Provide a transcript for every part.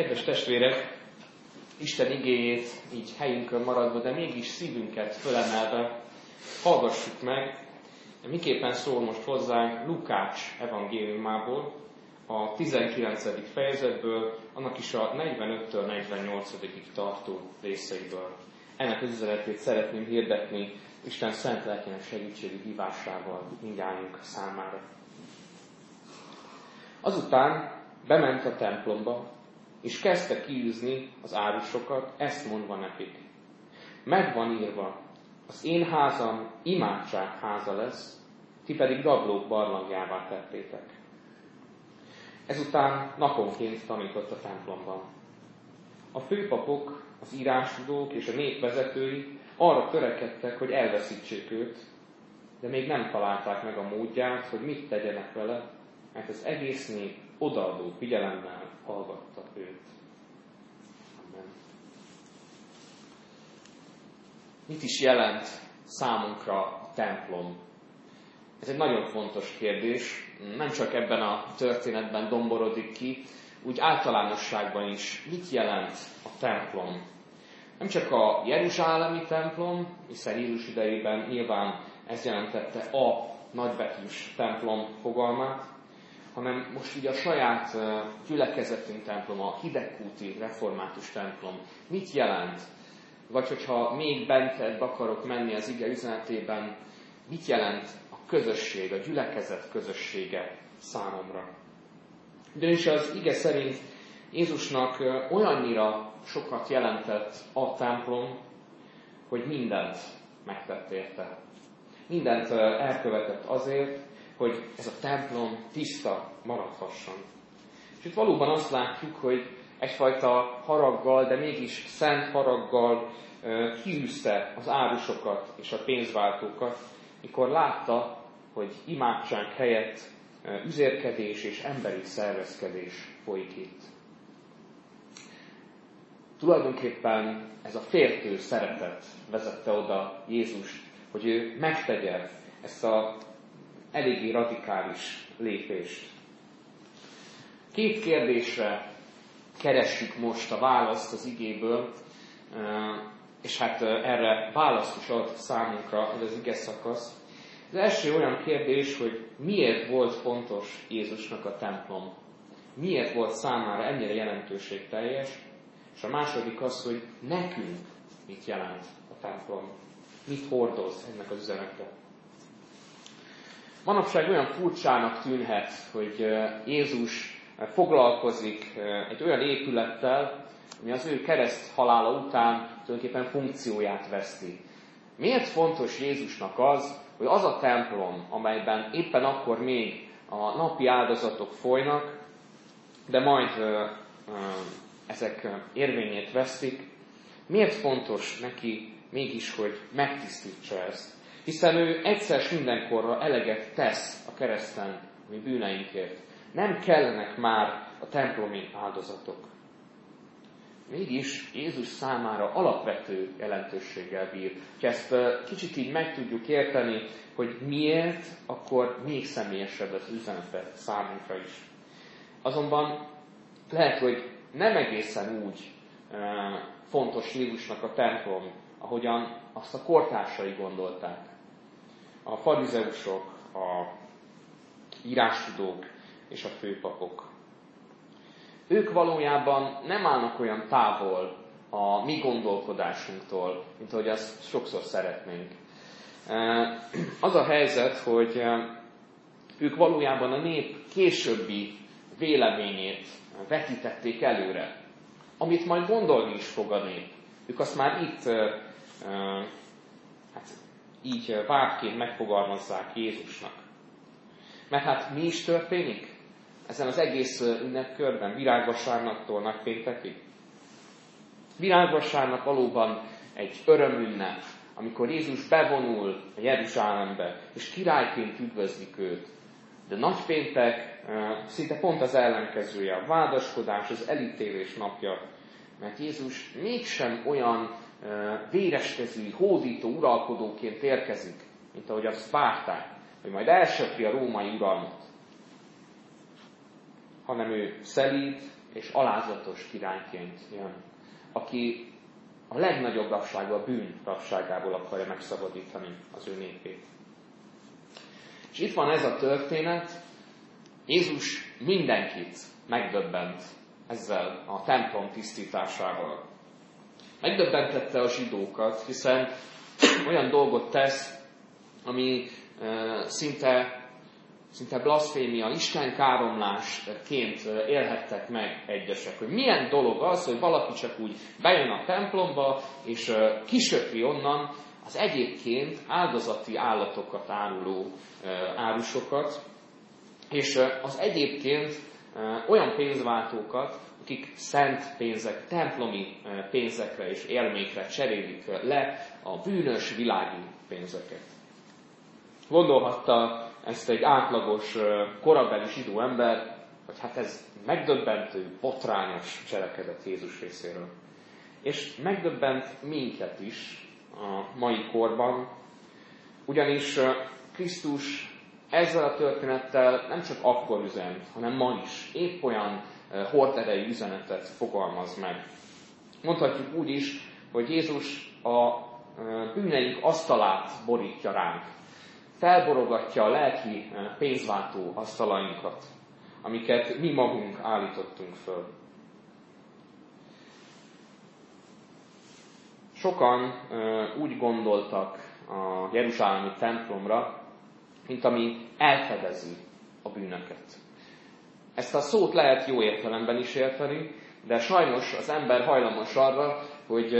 Kedves testvérek, Isten igéjét így helyünkön maradva, de mégis szívünket fölemelve hallgassuk meg, miképpen szól most hozzánk Lukács evangéliumából, a 19. fejezetből, annak is a 45-től 48 tartó részeiből. Ennek az üzenetét szeretném hirdetni Isten szent lelkének segítségi hívásával mindjárt számára. Azután bement a templomba, és kezdte kiűzni az árusokat, ezt mondva nekik. Meg van írva, az én házam imádság háza lesz, ti pedig rablók barlangjává tettétek. Ezután naponként tanított a templomban. A főpapok, az írástudók és a népvezetői arra törekedtek, hogy elveszítsék őt, de még nem találták meg a módját, hogy mit tegyenek vele, mert az egész nép odaadó figyelemmel hallgatta őt. Amen. Mit is jelent számunkra a templom? Ez egy nagyon fontos kérdés, nem csak ebben a történetben domborodik ki, úgy általánosságban is mit jelent a templom. Nem csak a Jeruzsálemi templom, hiszen Jézus idejében nyilván ez jelentette a nagybetűs templom fogalmát, hanem most ugye a saját gyülekezetünk templom, a hidegkúti református templom. Mit jelent? Vagy hogyha még bentebb akarok menni az ige üzenetében, mit jelent a közösség, a gyülekezet közössége számomra? is az ige szerint Jézusnak olyannyira sokat jelentett a templom, hogy mindent megtett érte. Mindent elkövetett azért, hogy ez a templom tiszta maradhasson. És itt valóban azt látjuk, hogy egyfajta haraggal, de mégis szent haraggal kiűzte az árusokat és a pénzváltókat, mikor látta, hogy imádság helyett üzérkedés és emberi szervezkedés folyik itt. Tulajdonképpen ez a féltő szeretet vezette oda Jézus, hogy ő megtegye ezt a eléggé radikális lépést. Két kérdésre keressük most a választ az igéből, és hát erre választ is ad számunkra ez az ige szakasz. Az első olyan kérdés, hogy miért volt fontos Jézusnak a templom? Miért volt számára ennyire jelentőségteljes? És a második az, hogy nekünk mit jelent a templom? Mit hordoz ennek az üzenete? Manapság olyan furcsának tűnhet, hogy Jézus foglalkozik egy olyan épülettel, ami az ő kereszt halála után tulajdonképpen funkcióját veszti. Miért fontos Jézusnak az, hogy az a templom, amelyben éppen akkor még a napi áldozatok folynak, de majd ezek érvényét vesztik, miért fontos neki mégis, hogy megtisztítsa ezt? Hiszen ő egyszer mindenkorra eleget tesz a kereszten mi bűneinkért. Nem kellenek már a templomi áldozatok. Mégis Jézus számára alapvető jelentőséggel bír. Ha ezt kicsit így meg tudjuk érteni, hogy miért, akkor még személyesebb az üzenete számunkra is. Azonban lehet, hogy nem egészen úgy fontos Jézusnak a templom, ahogyan azt a kortársai gondolták a farizeusok, a írástudók és a főpapok. Ők valójában nem állnak olyan távol a mi gondolkodásunktól, mint ahogy azt sokszor szeretnénk. Az a helyzet, hogy ők valójában a nép későbbi véleményét vetítették előre, amit majd gondolni is fog a nép. Ők azt már itt hát, így vádként megfogalmazzák Jézusnak. Mert hát mi is történik ezen az egész ünnepkörben, virágvasárnaktól nagypéntekig? Virágvasárnak valóban egy örömünnep, amikor Jézus bevonul a Jeruzsálembe, és királyként üdvözlik őt. De nagypéntek szinte pont az ellenkezője, a vádaskodás, az elítélés napja, mert Jézus mégsem olyan véreskezű, hódító uralkodóként érkezik, mint ahogy azt várták, hogy majd elsöpri a római uralmat, hanem ő szelíd, és alázatos királyként jön, aki a legnagyobb rabságba, a bűn rabságából akarja megszabadítani az ő népét. És itt van ez a történet, Jézus mindenkit megdöbbent ezzel a templom tisztításával. Megdöbbentette a zsidókat, hiszen olyan dolgot tesz, ami szinte szinte blasfémia, Isten káromlásként élhettek meg egyesek. Hogy milyen dolog az, hogy valaki csak úgy bejön a templomba, és kisöpri onnan az egyébként áldozati állatokat áruló árusokat, és az egyébként olyan pénzváltókat, akik szent pénzek, templomi pénzekre és érmékre cserélik le a bűnös világi pénzeket. Gondolhatta ezt egy átlagos korabeli zsidó ember, hogy hát ez megdöbbentő, botrányos cselekedet Jézus részéről. És megdöbbent minket is a mai korban, ugyanis Krisztus ezzel a történettel nem csak akkor üzent, hanem ma is épp olyan horderejű üzenetet fogalmaz meg. Mondhatjuk úgy is, hogy Jézus a bűneink asztalát borítja ránk felborogatja a lelki pénzváltó asztalainkat, amiket mi magunk állítottunk föl. Sokan úgy gondoltak a Jeruzsálemi templomra, mint ami elfedezi a bűnöket. Ezt a szót lehet jó értelemben is érteni, de sajnos az ember hajlamos arra, hogy,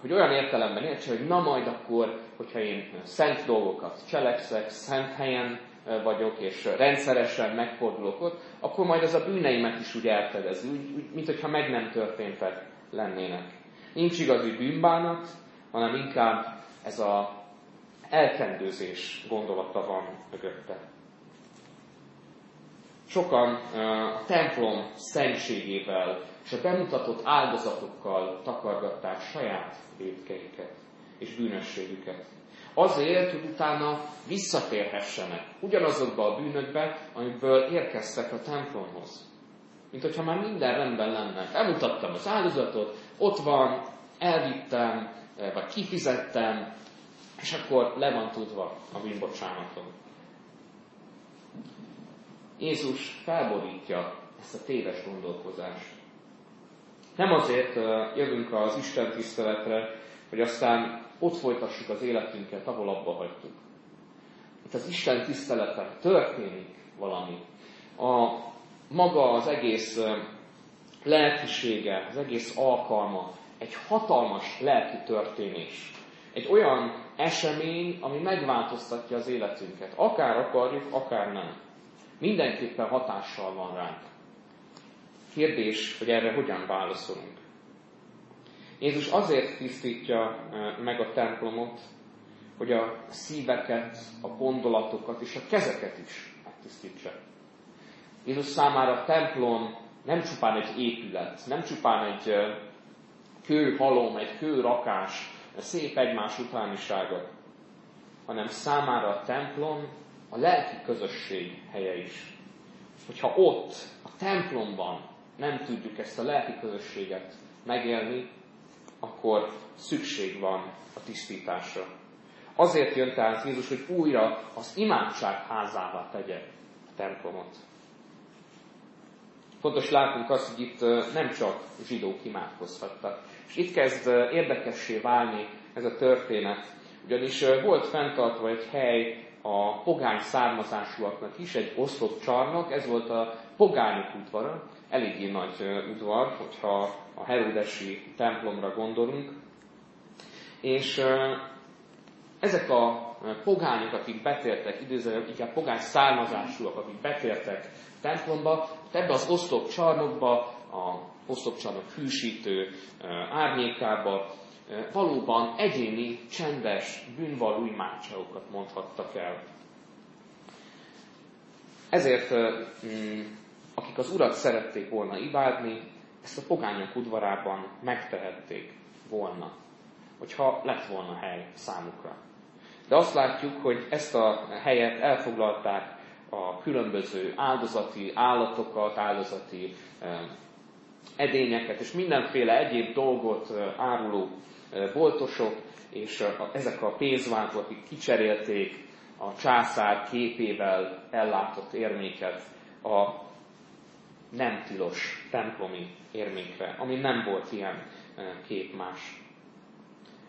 hogy olyan értelemben értse, hogy na majd akkor hogyha én szent dolgokat cselekszek, szent helyen vagyok, és rendszeresen megfordulok ott, akkor majd az a bűneimet is úgy elfedezi, úgy, úgy, mint hogyha meg nem történtek lennének. Nincs igazi bűnbánat, hanem inkább ez a elkendőzés gondolata van mögötte. Sokan a templom szentségével és a bemutatott áldozatokkal takargatták saját védkeiket és bűnösségüket. Azért, hogy utána visszatérhessenek ugyanazokba a bűnökbe, amikből érkeztek a templomhoz. Mint hogyha már minden rendben lenne. Elmutattam az áldozatot, ott van, elvittem, vagy kifizettem, és akkor le van tudva a bűnbocsánatom. Jézus felborítja ezt a téves gondolkozást. Nem azért jövünk az Isten tiszteletre, hogy aztán ott folytassuk az életünket, ahol abba hagytuk. Itt az Isten tiszteleten történik valami. A maga az egész lelkisége, az egész alkalma egy hatalmas lelki történés. Egy olyan esemény, ami megváltoztatja az életünket. Akár akarjuk, akár nem. Mindenképpen hatással van ránk. Kérdés, hogy erre hogyan válaszolunk. Jézus azért tisztítja meg a templomot, hogy a szíveket, a gondolatokat és a kezeket is megtisztítsa. Jézus számára a templom nem csupán egy épület, nem csupán egy kőhalom, egy kőrakás, szép egymás utánisága, hanem számára a templom a lelki közösség helye is. Hogyha ott, a templomban nem tudjuk ezt a lelki közösséget megélni, akkor szükség van a tisztításra. Azért jön tehát Jézus, hogy újra az imádság házává tegye a templomot. Fontos látnunk azt, hogy itt nem csak zsidók imádkozhattak. És itt kezd érdekessé válni ez a történet. Ugyanis volt fenntartva egy hely a pogány származásúaknak is, egy oszlop csarnok, ez volt a pogányok udvara, eléggé nagy udvar, hogyha a Heródesi templomra gondolunk. És ezek a pogányok, akik betértek, időzőleg inkább pogány származásúak, akik betértek templomba, ebbe az oszlop csarnokba, a oszlopcsarnok hűsítő árnyékába valóban egyéni, csendes, bűnvalló imádságokat mondhattak el. Ezért mm, akik az Urat szerették volna imádni, ezt a pogányok udvarában megtehették volna, hogyha lett volna hely számukra. De azt látjuk, hogy ezt a helyet elfoglalták a különböző áldozati állatokat, áldozati edényeket és mindenféle egyéb dolgot áruló boltosok, és ezek a pénzváltók, akik kicserélték a császár képével ellátott érméket a nem tilos templomi érmékre, ami nem volt ilyen kép más.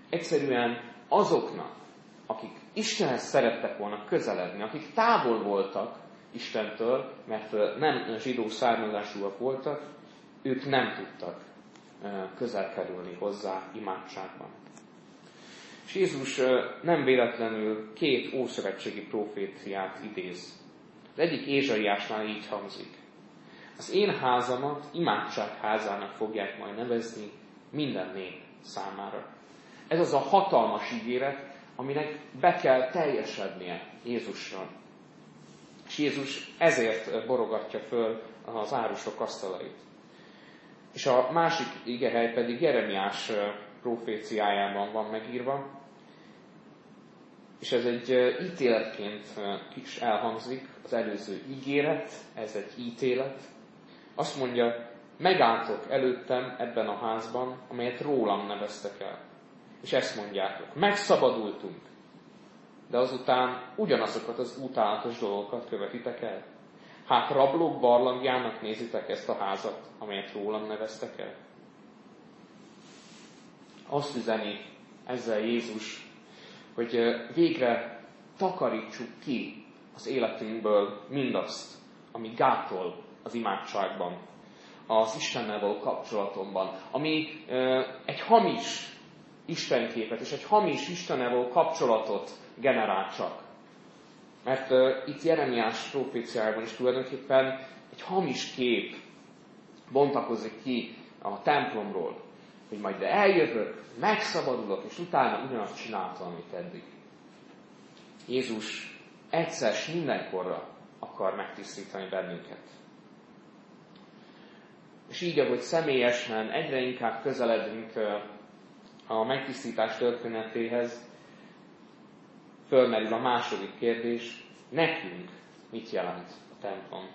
Egyszerűen azoknak, akik Istenhez szerettek volna közeledni, akik távol voltak Istentől, mert nem zsidó származásúak voltak, ők nem tudtak közel kerülni hozzá imádságban. És Jézus nem véletlenül két ószövetségi proféciát idéz. Az egyik Ézsaiásnál így hangzik. Az én házamat imádságházának fogják majd nevezni minden nép számára. Ez az a hatalmas ígéret, aminek be kell teljesednie Jézusra. És Jézus ezért borogatja föl az árusok asztalait. És a másik igehely pedig Jeremiás proféciájában van megírva, és ez egy ítéletként is elhangzik, az előző ígéret, ez egy ítélet. Azt mondja, megálltok előttem ebben a házban, amelyet rólam neveztek el. És ezt mondjátok, megszabadultunk, de azután ugyanazokat az utálatos dolgokat követitek el. Hát rablók barlangjának nézitek ezt a házat, amelyet rólam neveztek el. Azt üzeni ezzel Jézus, hogy végre takarítsuk ki az életünkből mindazt, ami gátol az imádságban, az Istennel való kapcsolatomban, ami egy hamis Istenképet és egy hamis Istennel való kapcsolatot generál csak. Mert uh, itt Jeremiás proféciájában is tulajdonképpen egy hamis kép bontakozik ki a templomról, hogy majd de eljövök, megszabadulok, és utána ugyanazt csináltam, amit eddig. Jézus egyszer mindenkorra akar megtisztítani bennünket. És így, ahogy személyesen egyre inkább közeledünk a megtisztítás történetéhez, fölmerül a második kérdés, nekünk mit jelent a templom?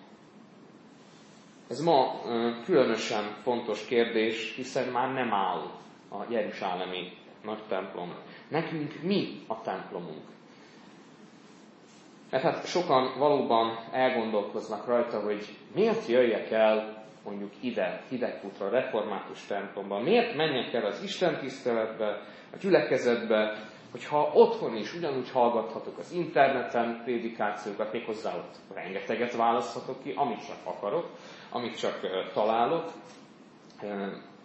Ez ma különösen fontos kérdés, hiszen már nem áll a Jeruzsálemi nagy templom. Nekünk mi a templomunk? Mert hát sokan valóban elgondolkoznak rajta, hogy miért jöjjek el mondjuk ide, hidegputra, református templomba, miért menjek el az Isten tiszteletbe, a gyülekezetbe, hogyha otthon is ugyanúgy hallgathatok az interneten prédikációkat, méghozzá ott rengeteget választhatok ki, amit csak akarok, amit csak találok,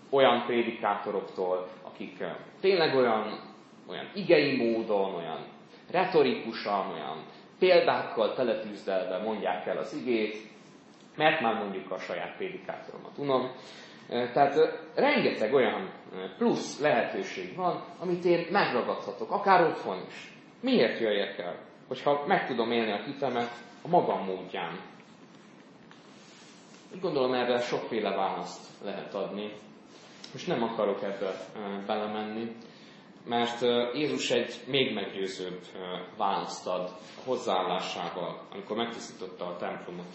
olyan prédikátoroktól, akik tényleg olyan, olyan igei módon, olyan retorikusan, olyan példákkal teletűzdelve mondják el az igét, mert már mondjuk a saját prédikátoromat unom. Tehát rengeteg olyan plusz lehetőség van, amit én megragadhatok, akár otthon is. Miért jöjjek el? Hogyha meg tudom élni a hitemet a magam módján. Úgy gondolom, erre sokféle választ lehet adni. Most nem akarok ebbe belemenni, mert Jézus egy még meggyőzőbb választ ad hozzáállásával, amikor megtisztította a templomot.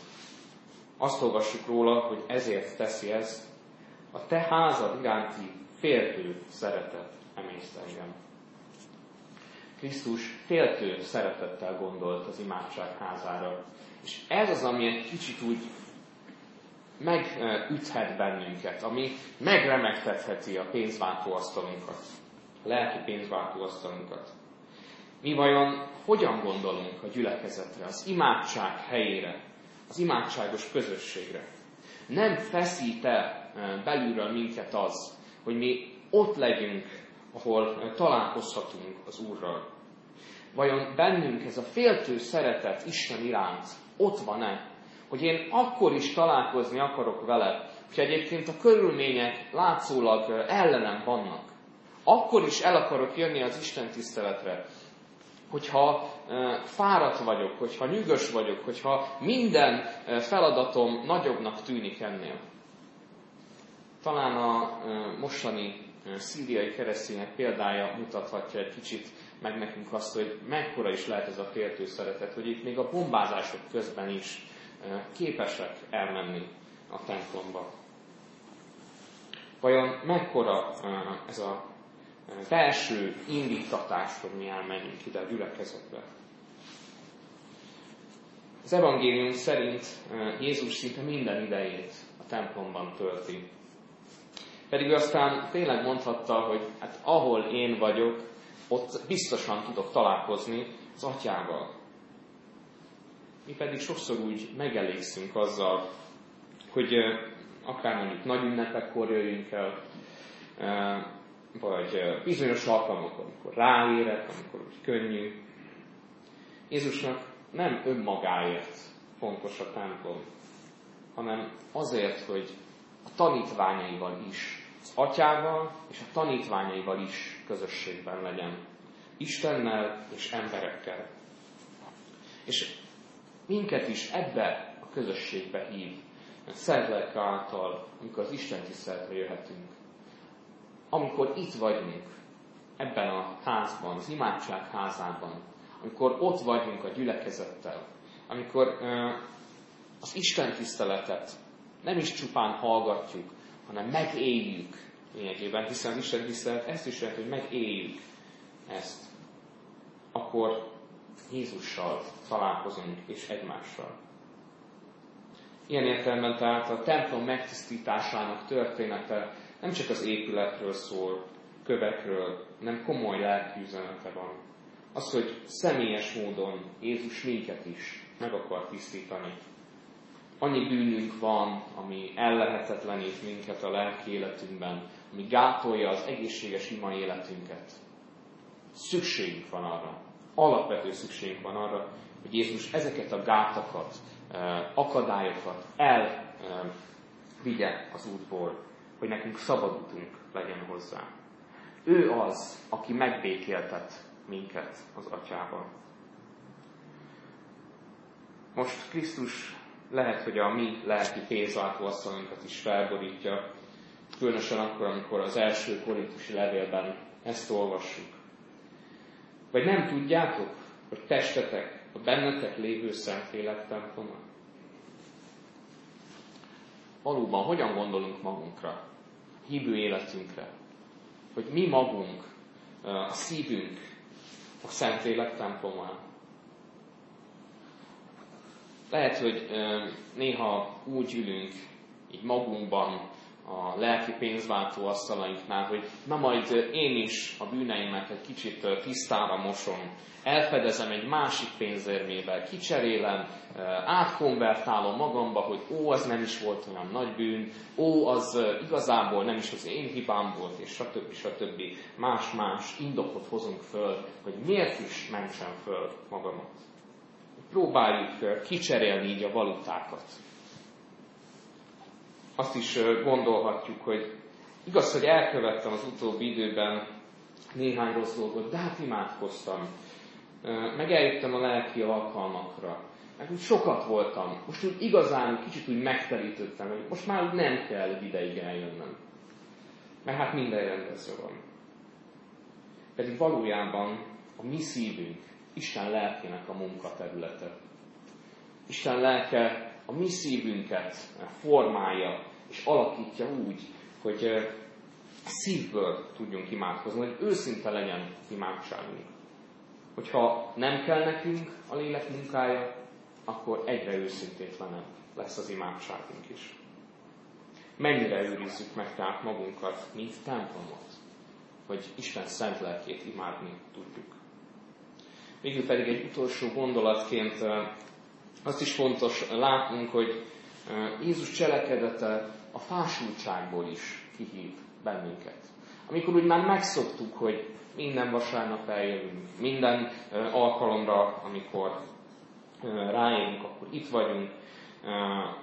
Azt olvassuk róla, hogy ezért teszi ezt, a te házad iránti féltő szeretet emészt engem. Krisztus féltő szeretettel gondolt az imádság házára. És ez az, ami egy kicsit úgy megüthet bennünket, ami megremegtetheti a pénzváltóasztalunkat, a lelki pénzváltóasztalunkat. Mi vajon hogyan gondolunk a gyülekezetre, az imádság helyére, az imádságos közösségre? Nem feszít el belülről minket az, hogy mi ott legyünk, ahol találkozhatunk az Úrral. Vajon bennünk ez a féltő szeretet Isten iránt ott van-e, hogy én akkor is találkozni akarok vele, hogy egyébként a körülmények látszólag ellenem vannak. Akkor is el akarok jönni az Isten tiszteletre, hogyha fáradt vagyok, hogyha nyűgös vagyok, hogyha minden feladatom nagyobbnak tűnik ennél. Talán a mostani szíriai keresztények példája mutathatja egy kicsit meg nekünk azt, hogy mekkora is lehet ez a féltő szeretet, hogy itt még a bombázások közben is képesek elmenni a templomba. Vajon mekkora ez a belső indítatás, hogy mi elmenjünk ide a gyülekezetbe? Az evangélium szerint Jézus szinte minden idejét a templomban tölti. Pedig aztán tényleg mondhatta, hogy hát ahol én vagyok, ott biztosan tudok találkozni az atyával. Mi pedig sokszor úgy megelégszünk azzal, hogy akár mondjuk nagy ünnepekkor jöjjünk el, vagy bizonyos alkalmakon, amikor ráérek, amikor úgy könnyű. Jézusnak nem önmagáért fontos a templom, hanem azért, hogy a tanítványaival is, atyával és a tanítványaival is közösségben legyen. Istennel és emberekkel. És minket is ebbe a közösségbe hív, szent lelke által, amikor az Isten tiszteletre jöhetünk. Amikor itt vagyunk, ebben a házban, az imádság házában, amikor ott vagyunk a gyülekezettel, amikor uh, az Isten tiszteletet nem is csupán hallgatjuk, hanem megéljük lényegében, hiszen az Isten tisztelet ezt is jelenti, hogy megéljük ezt, akkor Jézussal találkozunk és egymással. Ilyen értelemben tehát a templom megtisztításának története nem csak az épületről szól, kövekről, nem komoly lelki üzenete van. Az, hogy személyes módon Jézus minket is meg akar tisztítani. Annyi bűnünk van, ami ellehetetlenít minket a lelki életünkben, ami gátolja az egészséges ima életünket. Szükségünk van arra, alapvető szükségünk van arra, hogy Jézus ezeket a gátakat, eh, akadályokat el eh, az útból, hogy nekünk szabad utunk legyen hozzá. Ő az, aki megbékéltet minket az atyával. Most Krisztus lehet, hogy a mi lelki pénzlátóasszalunkat is felborítja, különösen akkor, amikor az első korintusi levélben ezt olvassuk. Vagy nem tudjátok, hogy testetek a bennetek lévő Szentlélek temploma? Valóban, hogyan gondolunk magunkra, hívő életünkre, hogy mi magunk, a szívünk a Szentlélek templomán. Lehet, hogy néha úgy ülünk így magunkban, a lelki pénzváltó asztalainknál, hogy na majd én is a bűneimet egy kicsit tisztára mosom, elfedezem egy másik pénzérmével, kicserélem, átkonvertálom magamba, hogy ó, az nem is volt olyan nagy bűn, ó, az igazából nem is az én hibám volt, és stb. stb. Más-más indokot hozunk föl, hogy miért is mentsem föl magamat. Próbáljuk kicserélni így a valutákat azt is gondolhatjuk, hogy igaz, hogy elkövettem az utóbbi időben néhány rossz dolgot, de hát imádkoztam. Meg eljöttem a lelki alkalmakra. Meg úgy sokat voltam. Most úgy igazán kicsit úgy megtelítettem, hogy most már úgy nem kell ideig eljönnöm. Mert hát minden rendezve van. Pedig valójában a mi szívünk Isten lelkének a munkaterülete. Isten lelke a mi szívünket formálja és alakítja úgy, hogy szívből tudjunk imádkozni, hogy őszinte legyen imádságunk. Hogyha nem kell nekünk a lélek munkája, akkor egyre őszintétlenebb lesz az imádságunk is. Mennyire őrizzük meg tehát magunkat, mint templomot, hogy Isten szent lelkét imádni tudjuk. Végül pedig egy utolsó gondolatként azt is fontos látnunk, hogy Jézus cselekedete a fásultságból is kihív bennünket. Amikor úgy már megszoktuk, hogy minden vasárnap eljövünk, minden alkalomra, amikor ráérünk, akkor itt vagyunk.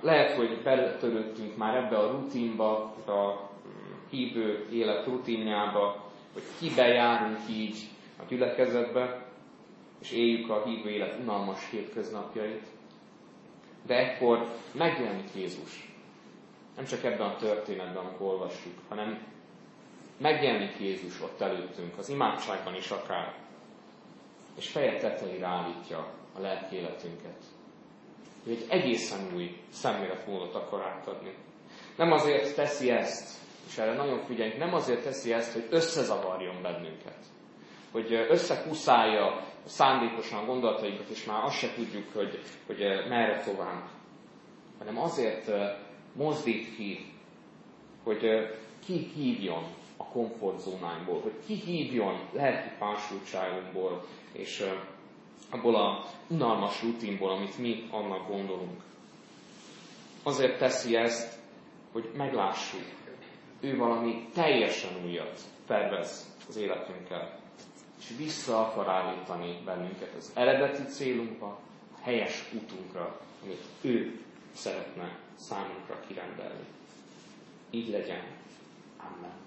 Lehet, hogy beletörődtünk már ebbe a rutinba, a hívő élet rutinjába, hogy kibe járunk így a gyülekezetbe, és éljük a hívő élet unalmas hétköznapjait. De ekkor megjelenik Jézus. Nem csak ebben a történetben, amikor olvassuk, hanem megjelenik Jézus ott előttünk, az imádságban is akár, és feje tetejére állítja a lelki életünket. Ő egy egészen új szemléletmódot akar átadni. Nem azért teszi ezt, és erre nagyon figyeljünk, nem azért teszi ezt, hogy összezavarjon bennünket, hogy összekuszálja szándékosan gondolatainkat, és már azt se tudjuk, hogy, hogy merre tovább, hanem azért mozdít ki, hogy ki hívjon a komfortzónánkból, hogy ki hívjon lelki fásultságunkból, és abból a unalmas rutinból, amit mi annak gondolunk. Azért teszi ezt, hogy meglássuk, ő valami teljesen újat tervez az életünkkel, és vissza akar állítani bennünket az eredeti célunkba, a helyes útunkra, amit ő szeretne számunkra kirendelni. Így legyen. Amen.